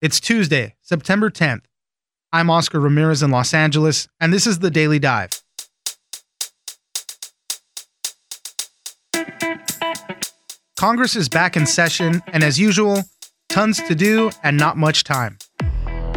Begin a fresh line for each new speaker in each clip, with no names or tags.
It's Tuesday, September 10th. I'm Oscar Ramirez in Los Angeles, and this is the Daily Dive. Congress is back in session, and as usual, tons to do and not much time.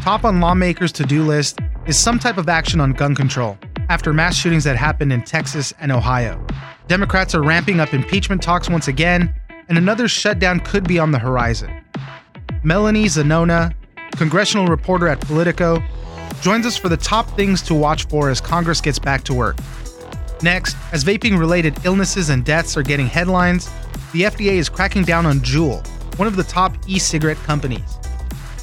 Top on lawmakers' to do list is some type of action on gun control after mass shootings that happened in Texas and Ohio. Democrats are ramping up impeachment talks once again, and another shutdown could be on the horizon. Melanie Zanona, congressional reporter at Politico, joins us for the top things to watch for as Congress gets back to work. Next, as vaping related illnesses and deaths are getting headlines, the FDA is cracking down on Juul, one of the top e cigarette companies.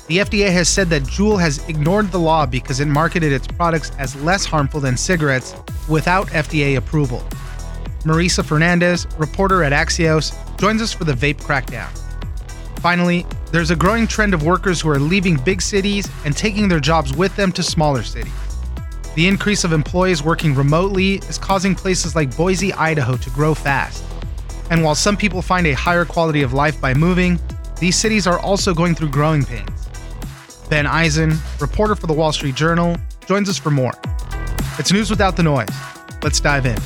The FDA has said that Juul has ignored the law because it marketed its products as less harmful than cigarettes without FDA approval. Marisa Fernandez, reporter at Axios, joins us for the vape crackdown. Finally, there's a growing trend of workers who are leaving big cities and taking their jobs with them to smaller cities. The increase of employees working remotely is causing places like Boise, Idaho to grow fast. And while some people find a higher quality of life by moving, these cities are also going through growing pains. Ben Eisen, reporter for the Wall Street Journal, joins us for more. It's news without the noise. Let's dive in.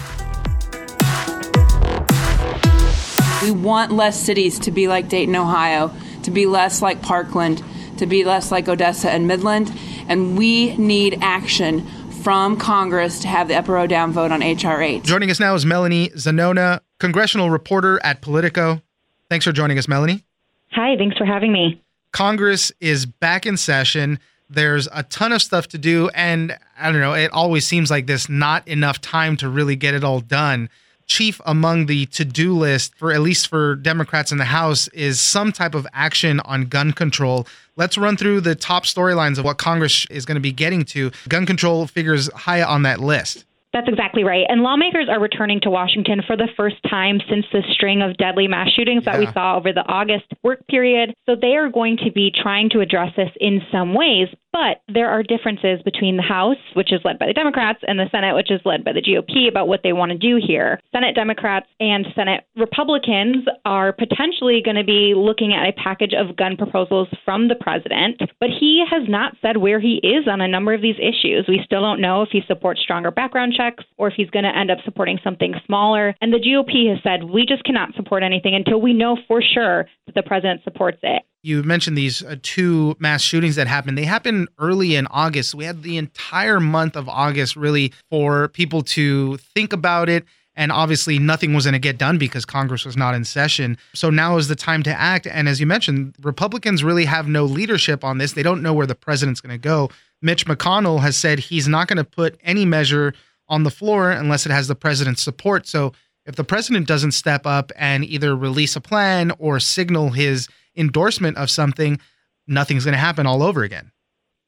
We want less cities to be like Dayton, Ohio, to be less like Parkland, to be less like Odessa and Midland, and we need action from Congress to have the up or down vote on H.R. 8.
Joining us now is Melanie Zanona, congressional reporter at Politico. Thanks for joining us, Melanie.
Hi, thanks for having me.
Congress is back in session. There's a ton of stuff to do. And I don't know, it always seems like there's not enough time to really get it all done. Chief among the to do list, for at least for Democrats in the House, is some type of action on gun control. Let's run through the top storylines of what Congress is going to be getting to. Gun control figures high on that list.
That's exactly right. And lawmakers are returning to Washington for the first time since the string of deadly mass shootings that we saw over the August work period. So they are going to be trying to address this in some ways. But there are differences between the House, which is led by the Democrats, and the Senate, which is led by the GOP, about what they want to do here. Senate Democrats and Senate Republicans are potentially going to be looking at a package of gun proposals from the president, but he has not said where he is on a number of these issues. We still don't know if he supports stronger background checks or if he's going to end up supporting something smaller. And the GOP has said we just cannot support anything until we know for sure that the president supports it.
You mentioned these uh, two mass shootings that happened. They happened early in August. We had the entire month of August really for people to think about it. And obviously, nothing was going to get done because Congress was not in session. So now is the time to act. And as you mentioned, Republicans really have no leadership on this. They don't know where the president's going to go. Mitch McConnell has said he's not going to put any measure on the floor unless it has the president's support. So if the president doesn't step up and either release a plan or signal his endorsement of something, nothing's going to happen all over again.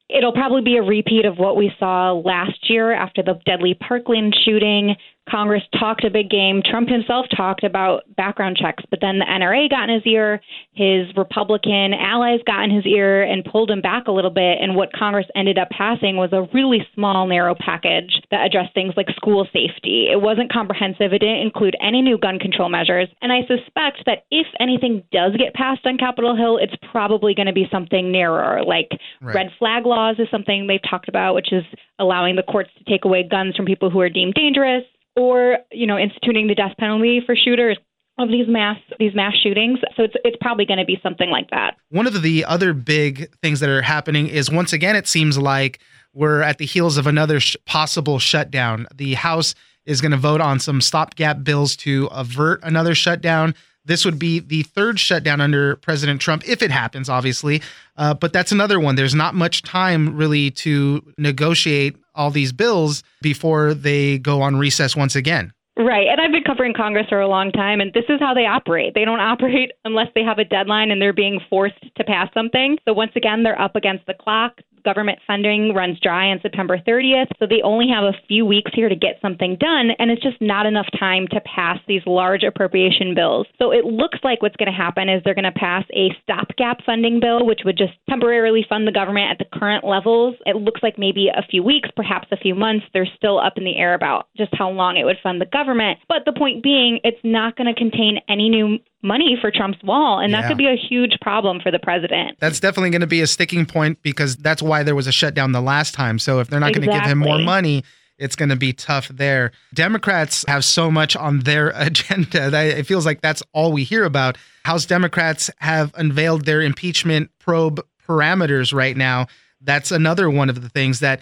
It'll probably be a repeat of what we saw last year after the deadly Parkland shooting. Congress talked a big game. Trump himself talked about background checks, but then the NRA got in his ear. His Republican allies got in his ear and pulled him back a little bit. And what Congress ended up passing was a really small, narrow package that addressed things like school safety. It wasn't comprehensive, it didn't include any new gun control measures. And I suspect that if anything does get passed on Capitol Hill, it's probably going to be something narrower, like right. red flag laws is something they've talked about, which is allowing the courts to take away guns from people who are deemed dangerous or you know instituting the death penalty for shooters of these mass these mass shootings. So it's it's probably going to be something like that.
One of the other big things that are happening is once again it seems like we're at the heels of another sh- possible shutdown. The House is going to vote on some stopgap bills to avert another shutdown. This would be the third shutdown under President Trump, if it happens, obviously. Uh, but that's another one. There's not much time really to negotiate all these bills before they go on recess once again.
Right. And I've been covering Congress for a long time, and this is how they operate. They don't operate unless they have a deadline and they're being forced to pass something. So once again, they're up against the clock government funding runs dry on September 30th, so they only have a few weeks here to get something done, and it's just not enough time to pass these large appropriation bills. So it looks like what's going to happen is they're going to pass a stopgap funding bill, which would just temporarily fund the government at the current levels. It looks like maybe a few weeks, perhaps a few months. They're still up in the air about just how long it would fund the government. But the point being, it's not going to contain any new money for Trump's wall. And
Yeah.
that could be a huge problem for the president.
That's definitely going to be a sticking point because that's why there was a shutdown the last time. So if they're not going to give him more money, it's going to be tough there. Democrats have so much on their agenda that it feels like that's all we hear about. House Democrats have unveiled their impeachment probe parameters right now. That's another one of the things that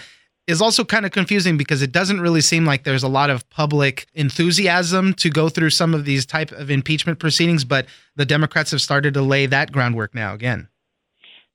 is also kind of confusing because it doesn't really seem like there's a lot of public enthusiasm to go through some of these type of impeachment proceedings, but the Democrats have started to lay that groundwork now again.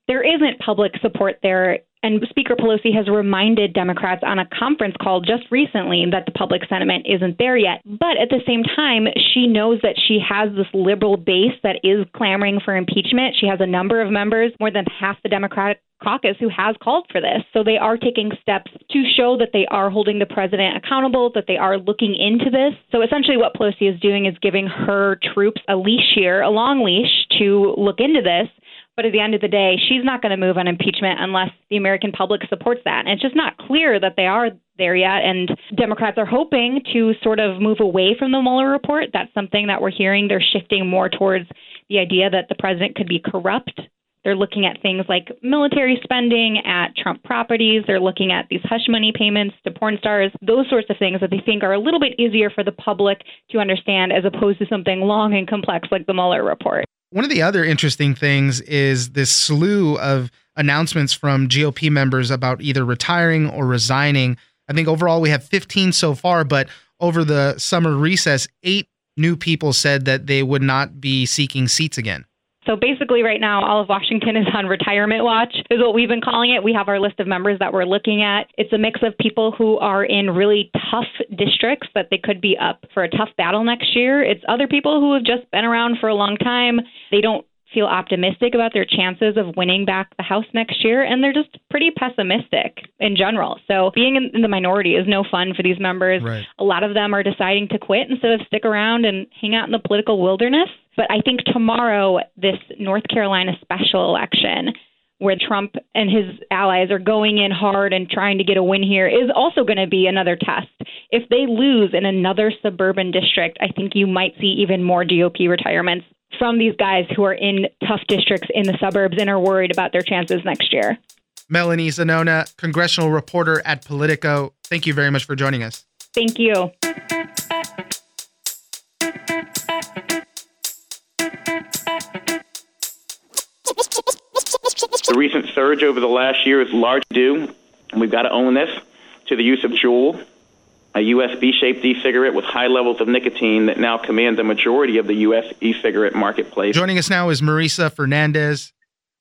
There isn't public support there. And Speaker Pelosi has reminded Democrats on a conference call just recently that the public sentiment isn't there yet. But at the same time, she knows that she has this liberal base that is clamoring for impeachment. She has a number of members, more than half the Democratic caucus, who has called for this. So they are taking steps to show that they are holding the president accountable, that they are looking into this. So essentially, what Pelosi is doing is giving her troops a leash here, a long leash, to look into this. But at the end of the day, she's not going to move on impeachment unless the American public supports that. And it's just not clear that they are there yet. And Democrats are hoping to sort of move away from the Mueller report. That's something that we're hearing. They're shifting more towards the idea that the president could be corrupt. They're looking at things like military spending at Trump properties. They're looking at these hush money payments to porn stars, those sorts of things that they think are a little bit easier for the public to understand as opposed to something long and complex like the Mueller report.
One of the other interesting things is this slew of announcements from GOP members about either retiring or resigning. I think overall we have 15 so far, but over the summer recess, eight new people said that they would not be seeking seats again.
So basically, right now, all of Washington is on retirement watch, is what we've been calling it. We have our list of members that we're looking at. It's a mix of people who are in really tough districts that they could be up for a tough battle next year. It's other people who have just been around for a long time. They don't feel optimistic about their chances of winning back the House next year, and they're just pretty pessimistic in general. So being in, in the minority is no fun for these members.
Right.
A lot of them are deciding to quit instead of stick around and hang out in the political wilderness. But I think tomorrow, this North Carolina special election, where Trump and his allies are going in hard and trying to get a win here, is also going to be another test. If they lose in another suburban district, I think you might see even more GOP retirements from these guys who are in tough districts in the suburbs and are worried about their chances next year.
Melanie Zanona, congressional reporter at Politico. Thank you very much for joining us.
Thank you.
The recent surge over the last year is largely due, and we've got to own this, to the use of Juul, a USB shaped e cigarette with high levels of nicotine that now command the majority of the U.S. e cigarette marketplace.
Joining us now is Marisa Fernandez,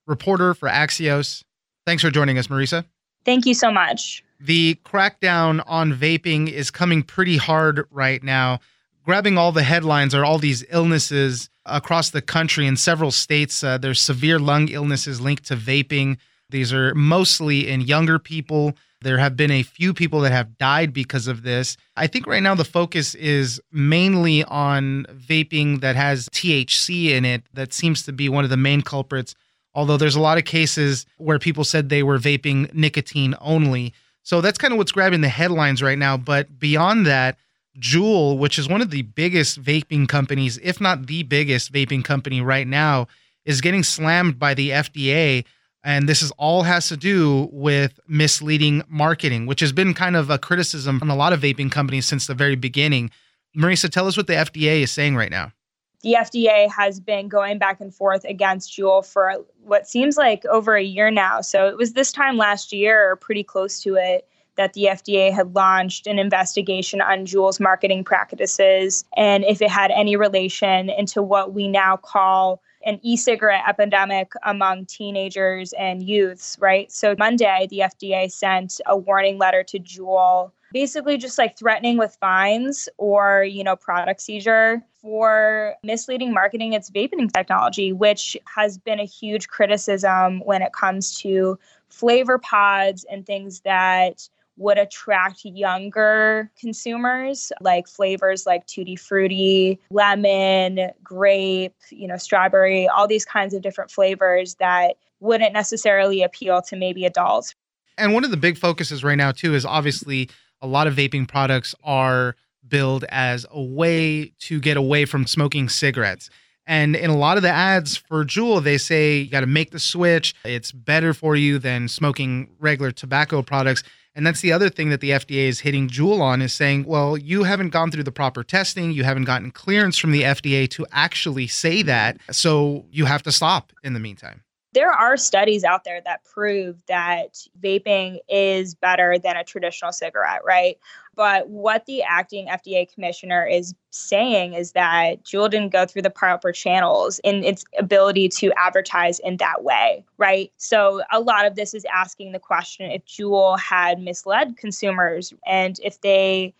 reporter for Axios. Thanks for joining us, Marisa.
Thank you so much.
The crackdown on vaping is coming pretty hard right now. Grabbing all the headlines are all these illnesses across the country in several states. Uh, there's severe lung illnesses linked to vaping. These are mostly in younger people. There have been a few people that have died because of this. I think right now the focus is mainly on vaping that has THC in it. That seems to be one of the main culprits. Although there's a lot of cases where people said they were vaping nicotine only. So that's kind of what's grabbing the headlines right now. But beyond that, Juul, which is one of the biggest vaping companies, if not the biggest vaping company right now, is getting slammed by the FDA. And this is all has to do with misleading marketing, which has been kind of a criticism on a lot of vaping companies since the very beginning. Marisa, tell us what the FDA is saying right now.
The FDA has been going back and forth against Juul for what seems like over a year now. So it was this time last year, or pretty close to it, that the FDA had launched an investigation on Juul's marketing practices and if it had any relation into what we now call an e-cigarette epidemic among teenagers and youths, right? So Monday, the FDA sent a warning letter to Juul, basically just like threatening with fines or, you know, product seizure for misleading marketing its vaping technology, which has been a huge criticism when it comes to flavor pods and things that would attract younger consumers, like flavors like Tutti Frutti, lemon, grape, you know, strawberry, all these kinds of different flavors that wouldn't necessarily appeal to maybe adults.
And one of the big focuses right now, too, is obviously a lot of vaping products are billed as a way to get away from smoking cigarettes. And in a lot of the ads for Juul, they say you got to make the switch. It's better for you than smoking regular tobacco products. And that's the other thing that the FDA is hitting Juul on is saying, well, you haven't gone through the proper testing. You haven't gotten clearance from the FDA to actually say that. So you have to stop in the meantime
there are studies out there that prove that vaping is better than a traditional cigarette, right? But what the acting FDA commissioner is saying is that Juul didn't go through the proper channels in its ability to advertise in that way, right? So a lot of this is asking the question if Juul had misled consumers and if they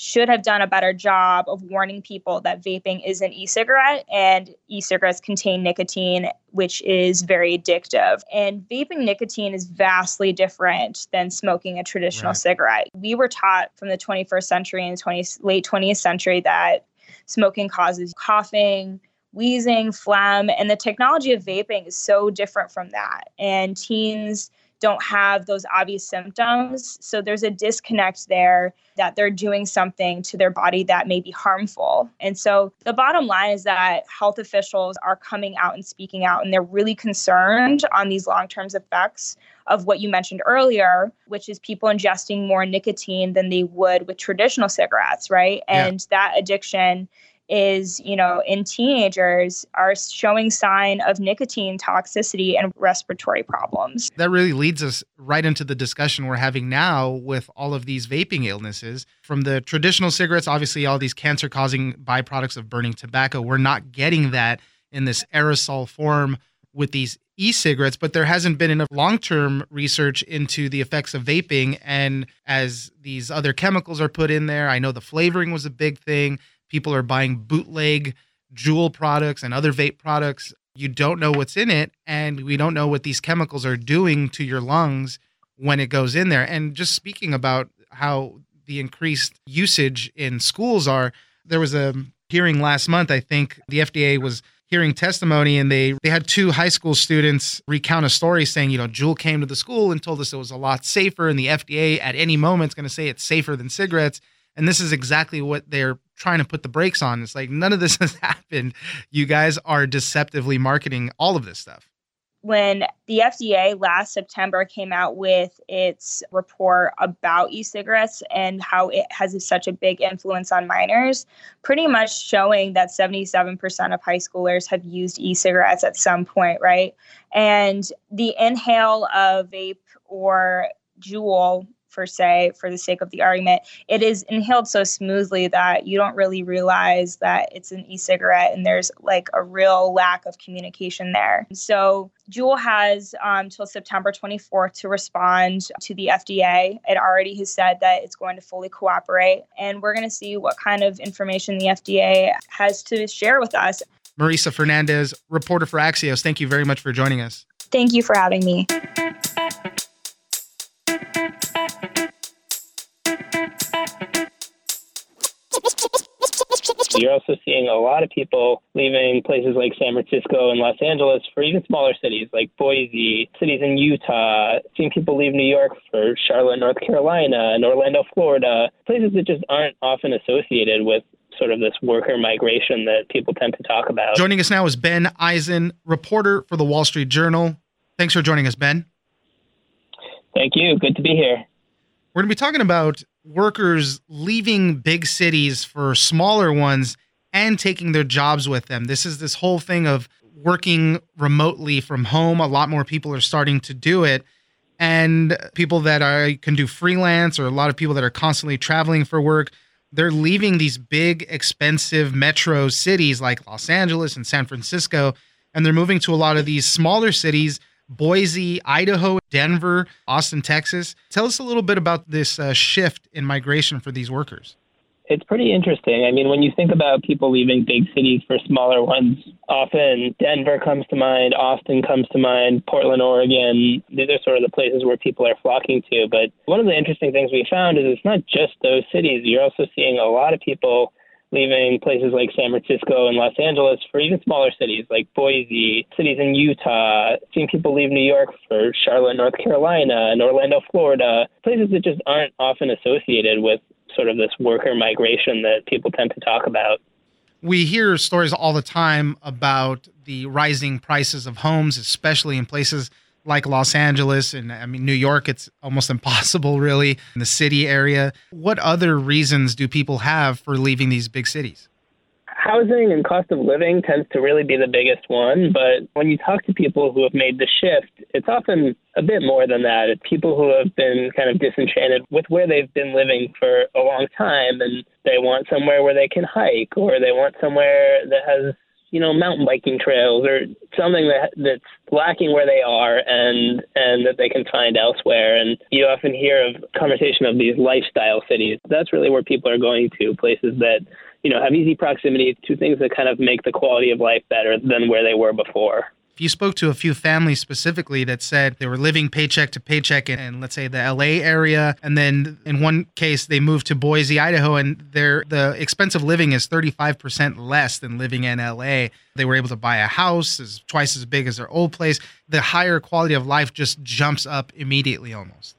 should have done a better job of warning people that vaping is an e-cigarette and e-cigarettes contain nicotine which is very addictive. And vaping nicotine is vastly different than smoking a traditional right. cigarette. We were taught from the 21st century and 20, late 20th century that smoking causes coughing wheezing phlegm and the technology of vaping is so different from that. And teens don't have those obvious symptoms. So there's a disconnect there that they're doing something to their body that may be harmful. And so the bottom line is that health officials are coming out and speaking out, and they're really concerned on these long term effects of what you mentioned earlier, which is people ingesting more nicotine than they would with traditional cigarettes, right? And yeah. that addiction is, you know, in teenagers are showing sign of nicotine toxicity and respiratory problems.
That really leads us right into the discussion we're having now with all of these vaping illnesses. From the traditional cigarettes, obviously all these cancer causing byproducts of burning tobacco, we're not getting that in this aerosol form with these e-cigarettes, but there hasn't been enough long-term research into the effects of vaping and as these other chemicals are put in there, I know the flavoring was a big thing. People are buying bootleg Juul products and other vape products. You don't know what's in it, and we don't know what these chemicals are doing to your lungs when it goes in there. And just speaking about how the increased usage in schools are, there was a hearing last month. I think the FDA was hearing testimony and they they had two high school students recount a story saying you know Juul came to the school and told us it was a lot safer and the FDA at any moment is going to say it's safer than cigarettes and this is exactly what they're trying to put the brakes on. It's like none of this has happened. You guys are deceptively marketing all of this stuff.
When the FDA last September came out with its report about e cigarettes and how it has such a big influence on minors, pretty much showing that 77% of high schoolers have used e cigarettes at some point, right? And the inhale of vape or Juul for say for the sake of the argument it is inhaled so smoothly that you don't really realize that it's an e-cigarette and there's like a real lack of communication there so Juul has um, till September 24th to respond to the FDA. It already has said that it's going to fully cooperate, and we're going to see what kind of information the FDA has to share with us.
Marisa Fernandez, reporter for Axios, thank you very much for joining us.
Thank you for having me.
You're also seeing a lot of people leaving places like San Francisco and Los Angeles for even smaller cities like Boise, cities in Utah, seeing people leave New York for Charlotte, North Carolina, and Orlando, Florida, places that just aren't often associated with sort of this worker migration that people tend to talk about.
Joining us now is Ben Eisen, reporter for the Wall Street Journal. Thanks for joining us, Ben.
Thank you. Good to be here.
We're going to be talking about workers leaving big cities for smaller ones and taking their jobs with them. This is this whole thing of working remotely from home. A lot more people are starting to do it. And people that are can do freelance or a lot of people that are constantly traveling for work, they're leaving these big expensive metro cities like Los Angeles and San Francisco and they're moving to a lot of these smaller cities Boise, Idaho, Denver, Austin, Texas. Tell us a little bit about this uh, shift in migration for these workers.
It's pretty interesting. I mean, when you think about people leaving big cities for smaller ones, often Denver comes to mind, Austin comes to mind, Portland, Oregon. These are sort of the places where people are flocking to. But one of the interesting things we found is it's not just those cities. You're also seeing a lot of people leaving places like San Francisco and Los Angeles for even smaller cities like Boise, cities in Utah, seeing people leave New York for Charlotte, North Carolina, and Orlando, Florida, places that just aren't often associated with sort of this worker migration that people tend to talk about.
We hear stories all the time about the rising prices of homes, especially in places like Los Angeles and I mean New York it's almost impossible really in the city area. What other reasons do people have for leaving these big cities?
Housing and cost of living tends to really be the biggest one, but when you talk to people who have made the shift, it's often a bit more than that. It's people who have been kind of disenchanted with where they've been living for a long time and they want somewhere where they can hike or they want somewhere that has you know mountain biking trails or something that that's lacking where they are and and that they can find elsewhere. And you often hear of conversation of these lifestyle cities. That's really where people are going to places that you know have easy proximity to things that kind of make the quality of life better than where they were before
you spoke to a few families specifically that said they were living paycheck to paycheck in, in, let's say the LA area and then in one case they moved to Boise, Idaho and their the expense of living is 35% less than living in LA. They were able to buy a house is twice as big as their old place. The higher quality of life just jumps up immediately almost.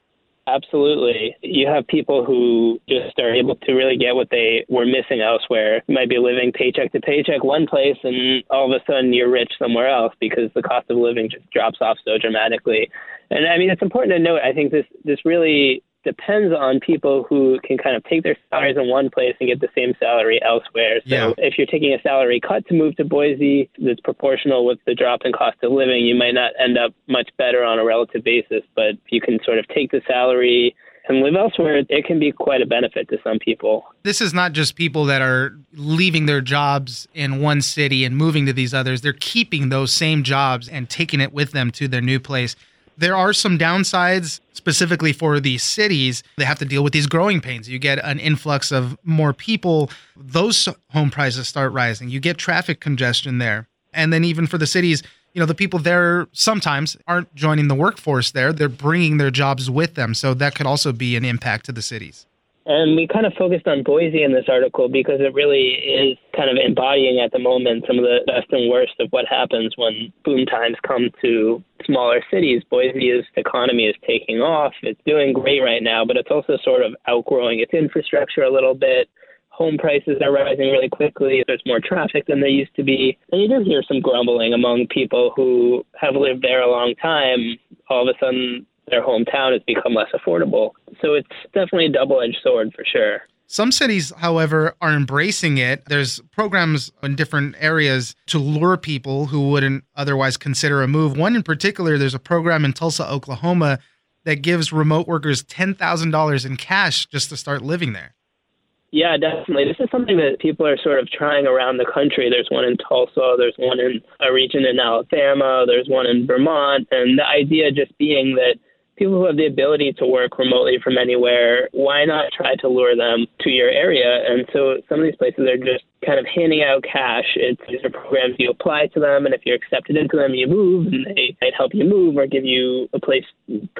Absolutely. You have people who just are able to really get what they were missing elsewhere. You might be living paycheck to paycheck one place and all of a sudden you're rich somewhere else because the cost of living just drops off so dramatically. And I mean it's important to note I think this this really depends on people who can kind of take their salaries in one place and get the same salary elsewhere. So yeah. if you're taking a salary cut to move to Boise that's proportional with the drop in cost of living, you might not end up much better on a relative basis. But if you can sort of take the salary and live elsewhere, it can be quite a benefit to some people.
This is not just people that are leaving their jobs in one city and moving to these others. They're keeping those same jobs and taking it with them to their new place. There are some downsides specifically for these cities. They have to deal with these growing pains. You get an influx of more people, those home prices start rising. You get traffic congestion there. And then even for the cities, you know, the people there sometimes aren't joining the workforce there. They're bringing their jobs with them. So that could also be an impact to the cities.
And we kind of focused on Boise in this article because it really is kind of embodying at the moment some of the best and worst of what happens when boom times come to smaller cities. Boise's economy is taking off. It's doing great right now, but it's also sort of outgrowing its infrastructure a little bit. Home prices are rising really quickly. There's more traffic than there used to be. And you do hear some grumbling among people who have lived there a long time. All of a sudden, their hometown has become less affordable. So it's definitely a double edged sword for sure.
Some cities, however, are embracing it. There's programs in different areas to lure people who wouldn't otherwise consider a move. One in particular, there's a program in Tulsa, Oklahoma that gives remote workers $10,000 in cash just to start living there.
Yeah, definitely. This is something that people are sort of trying around the country. There's one in Tulsa, there's one in a region in Alabama, there's one in Vermont. And the idea just being that people who have the ability to work remotely from anywhere, why not try to lure them to your area? And so some of these places are just kind of handing out cash. It's these are programs you apply to them, and if you're accepted into them, you move, and they might help you move or give you a place,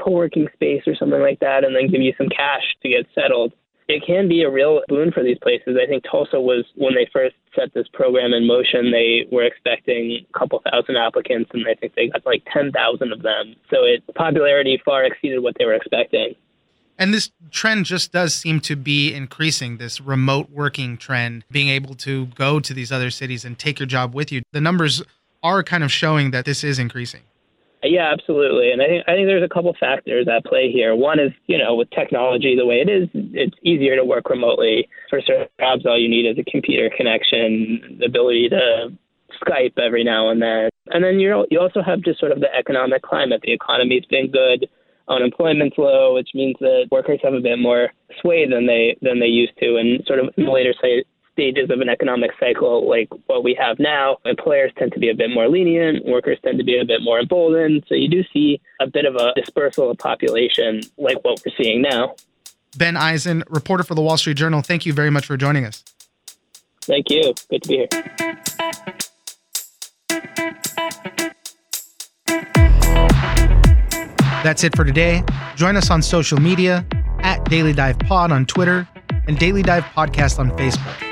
co-working space or something like that, and then give you some cash to get settled it can be a real boon for these places. I think Tulsa was when they first set this program in motion, they were expecting a couple thousand applicants, and I think they got like 10,000 of them. So its popularity far exceeded what they were expecting.
And this trend just does seem to be increasing this remote working trend, being able to go to these other cities and take your job with you. The numbers are kind of showing that this is increasing.
Yeah, absolutely. And I think I think there's a couple factors at play here. One is, you know, with technology the way it is, it's easier to work remotely. For certain jobs, all you need is a computer connection, the ability to Skype every now and then. And then you you also have just sort of the economic climate. The economy's been good, unemployment's low, which means that workers have a bit more sway than they than they used to. And sort of in the later say, stages of an economic cycle like what we have now, employers tend to be a bit more lenient, workers tend to be a bit more emboldened. So you do see a bit of a dispersal of population like what we're seeing now.
Ben Eisen, reporter for the Wall Street Journal, thank you very much for joining us.
Thank you. Good to be here.
That's it for today. Join us on social media at Daily Dive Pod on Twitter and Daily Dive Podcast on Facebook